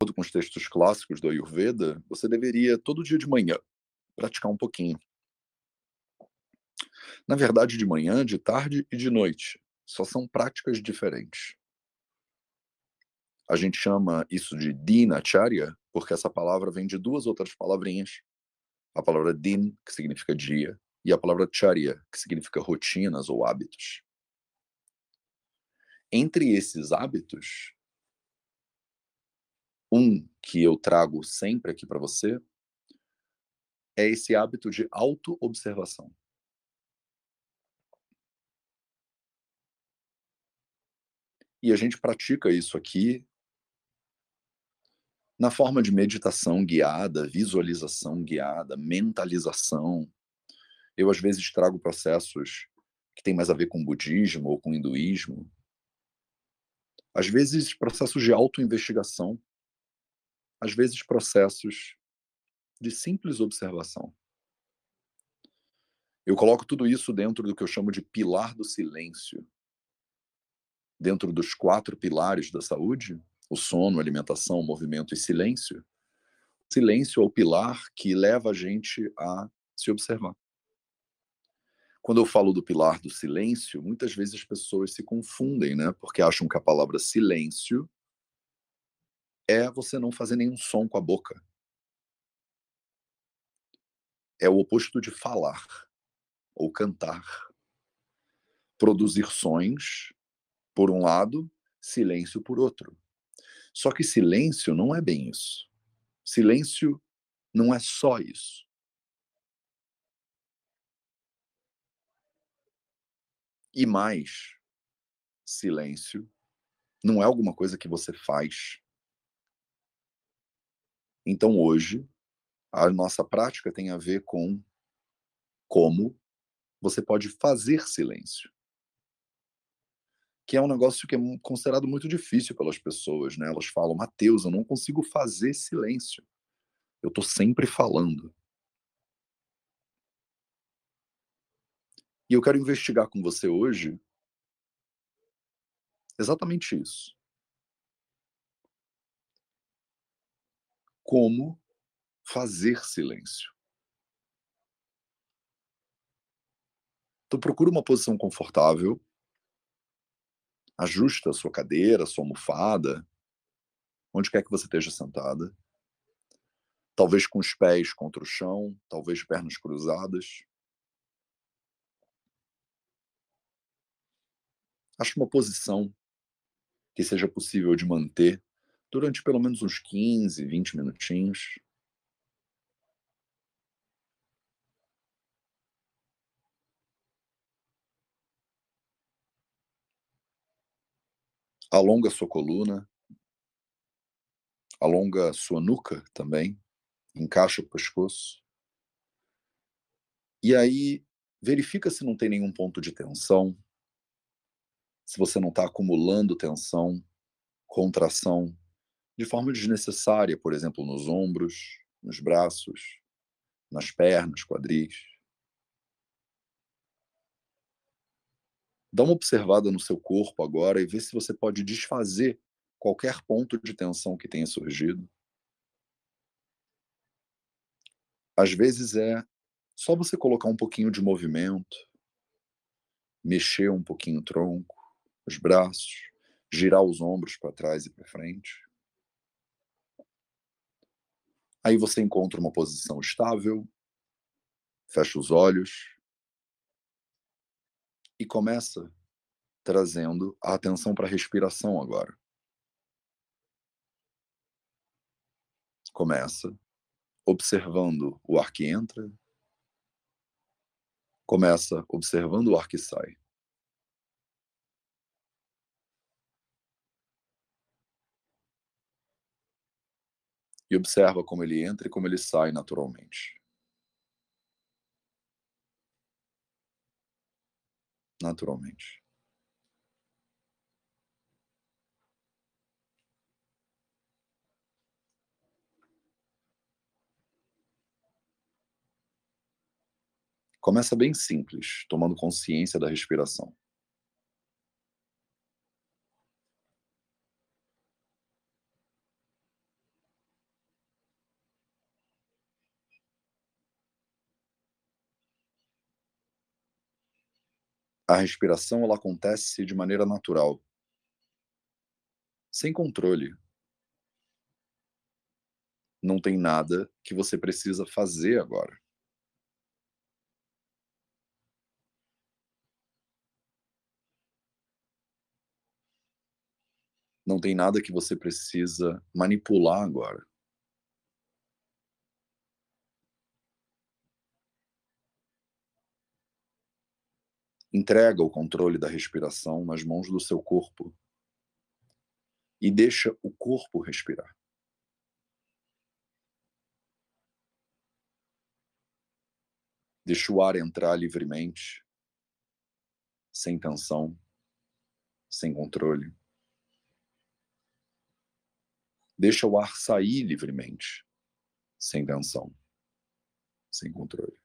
acordo com os textos clássicos do Ayurveda, você deveria, todo dia de manhã, praticar um pouquinho. Na verdade, de manhã, de tarde e de noite. Só são práticas diferentes. A gente chama isso de dinacharya, porque essa palavra vem de duas outras palavrinhas. A palavra din, que significa dia, e a palavra charya, que significa rotinas ou hábitos. Entre esses hábitos, um que eu trago sempre aqui para você é esse hábito de auto-observação. E a gente pratica isso aqui na forma de meditação guiada, visualização guiada, mentalização. Eu, às vezes, trago processos que têm mais a ver com budismo ou com hinduísmo. Às vezes, processos de autoinvestigação. Às vezes, processos de simples observação. Eu coloco tudo isso dentro do que eu chamo de pilar do silêncio. Dentro dos quatro pilares da saúde, o sono, alimentação, movimento e silêncio. Silêncio é o pilar que leva a gente a se observar. Quando eu falo do pilar do silêncio, muitas vezes as pessoas se confundem, né? Porque acham que a palavra silêncio é você não fazer nenhum som com a boca é o oposto de falar ou cantar. Produzir sons, por um lado, silêncio por outro. Só que silêncio não é bem isso. Silêncio não é só isso. E mais, silêncio não é alguma coisa que você faz. Então hoje a nossa prática tem a ver com como você pode fazer silêncio. Que é um negócio que é considerado muito difícil pelas pessoas, né? Elas falam, Mateus, eu não consigo fazer silêncio. Eu estou sempre falando. E eu quero investigar com você hoje exatamente isso. Como fazer silêncio. Então procura uma posição confortável, ajusta a sua cadeira, a sua almofada, onde quer que você esteja sentada. Talvez com os pés contra o chão, talvez pernas cruzadas. Acho uma posição que seja possível de manter durante pelo menos uns 15, 20 minutinhos. Alonga sua coluna, alonga sua nuca também, encaixa o pescoço. E aí, verifica se não tem nenhum ponto de tensão, se você não está acumulando tensão, contração, de forma desnecessária, por exemplo, nos ombros, nos braços, nas pernas, quadris. Dá uma observada no seu corpo agora e vê se você pode desfazer qualquer ponto de tensão que tenha surgido. Às vezes é só você colocar um pouquinho de movimento, mexer um pouquinho o tronco, os braços, girar os ombros para trás e para frente. Aí você encontra uma posição estável, fecha os olhos e começa trazendo a atenção para a respiração agora. Começa observando o ar que entra, começa observando o ar que sai. E observa como ele entra e como ele sai naturalmente. naturalmente. Começa bem simples, tomando consciência da respiração. A respiração ela acontece de maneira natural, sem controle. Não tem nada que você precisa fazer agora. Não tem nada que você precisa manipular agora. Entrega o controle da respiração nas mãos do seu corpo e deixa o corpo respirar. Deixa o ar entrar livremente, sem tensão, sem controle. Deixa o ar sair livremente, sem tensão, sem controle.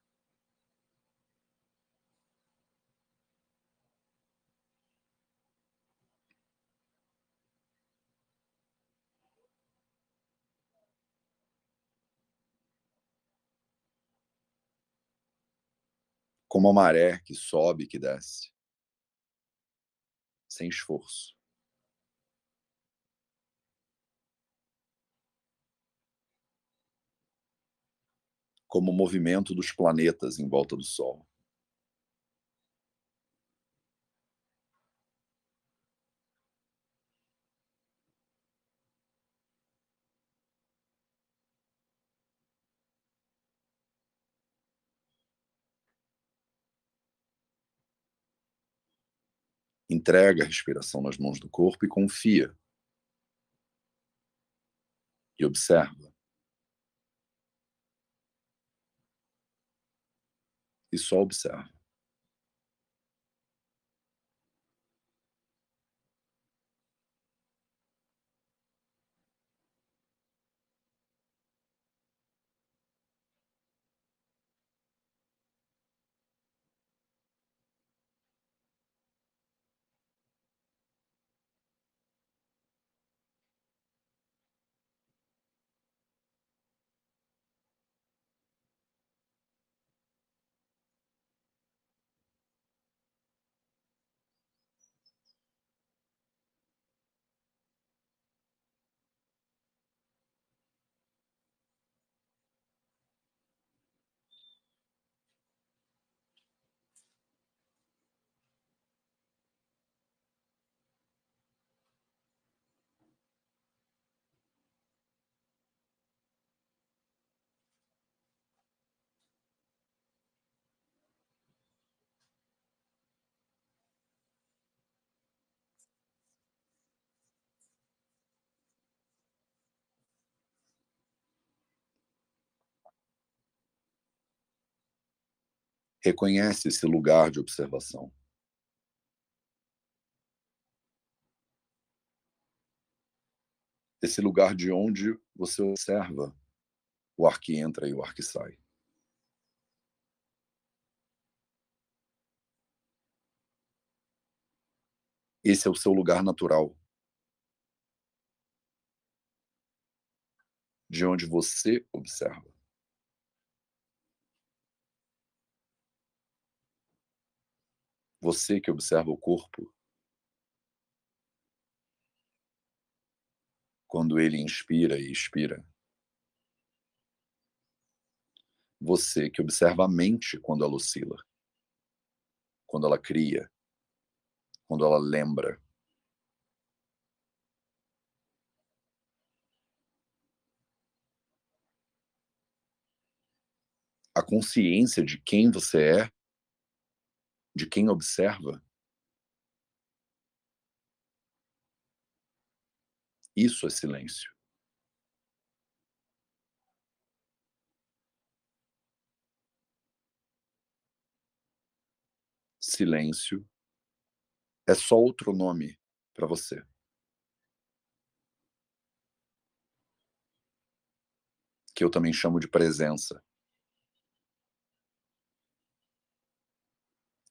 Como a maré que sobe e que desce, sem esforço. como o movimento dos planetas em volta do Sol. Entrega a respiração nas mãos do corpo e confia. E observa. e só observa. Reconhece esse lugar de observação. Esse lugar de onde você observa o ar que entra e o ar que sai. Esse é o seu lugar natural. De onde você observa. Você que observa o corpo. Quando ele inspira e expira. Você que observa a mente quando ela oscila. Quando ela cria. Quando ela lembra. a consciência de quem você é de quem observa. Isso é silêncio. Silêncio é só outro nome para você. Que eu também chamo de presença.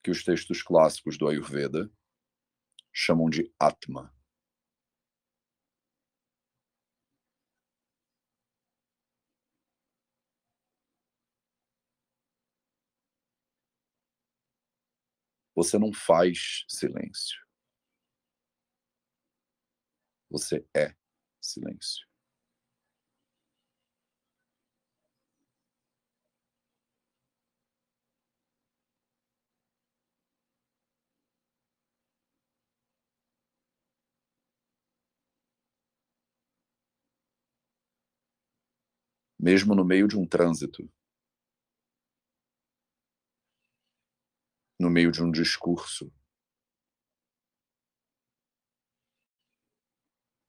Que os textos clássicos do Ayurveda chamam de Atma. Você não faz silêncio. Você é silêncio. Mesmo no meio de um trânsito, no meio de um discurso,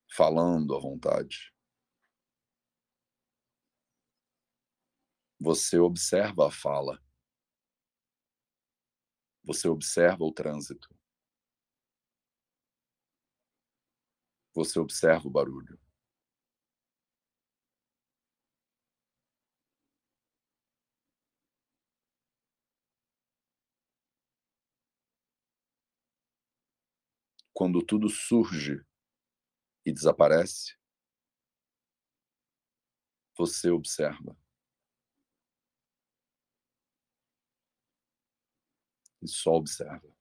falando à vontade. Você observa a fala. Você observa o trânsito. Você observa o barulho. Quando tudo surge e desaparece, você observa. E só observa.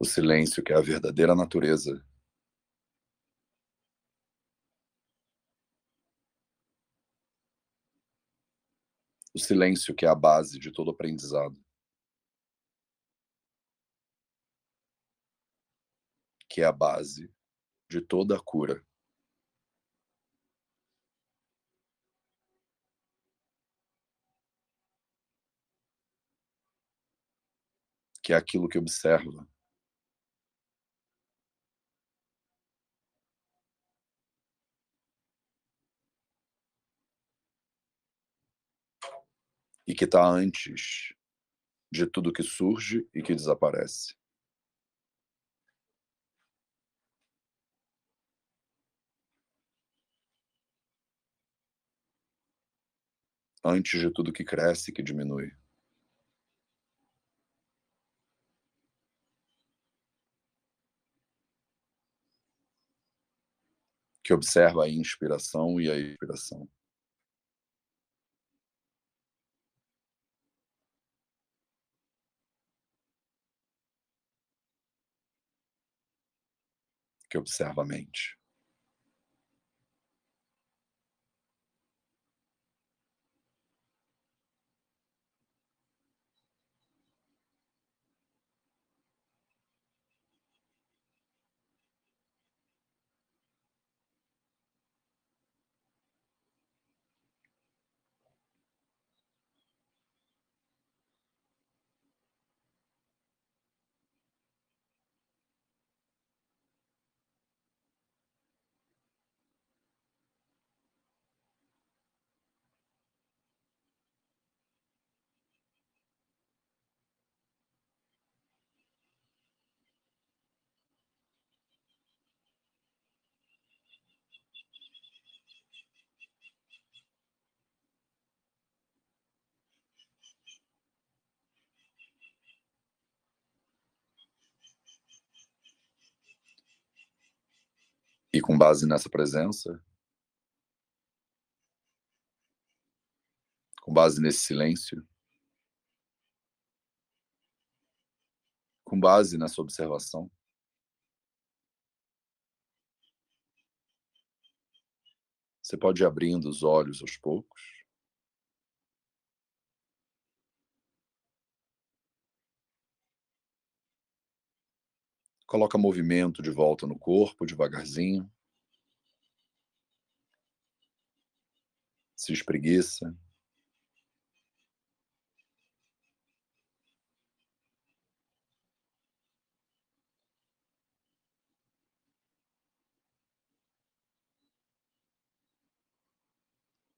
O silêncio, que é a verdadeira natureza. O silêncio, que é a base de todo aprendizado. Que é a base de toda a cura. Que é aquilo que observa e que está antes de tudo que surge e que desaparece. Antes de tudo que cresce e que diminui. Que observa a inspiração e a expiração. Que observa a mente. com base nessa presença, com base nesse silêncio, com base nessa observação. Você pode ir abrindo os olhos aos poucos. coloca movimento de volta no corpo, devagarzinho. Se espreguiça.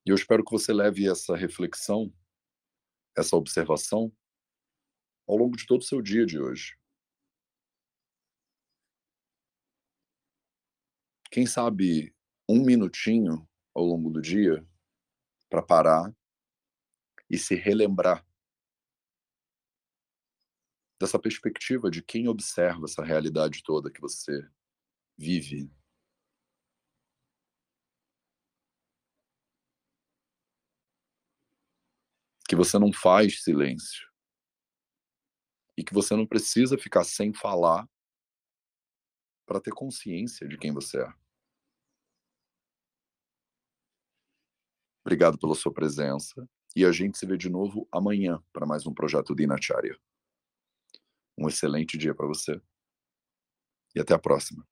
E eu espero que você leve essa reflexão, essa observação, ao longo de todo o seu dia de hoje. Quem sabe um minutinho ao longo do dia para parar e se relembrar dessa perspectiva de quem observa essa realidade toda que você vive. Que você não faz silêncio. E que você não precisa ficar sem falar para ter consciência de quem você é. Obrigado pela sua presença e a gente se vê de novo amanhã para mais um projeto Dinacharya. Um excelente dia para você e até a próxima.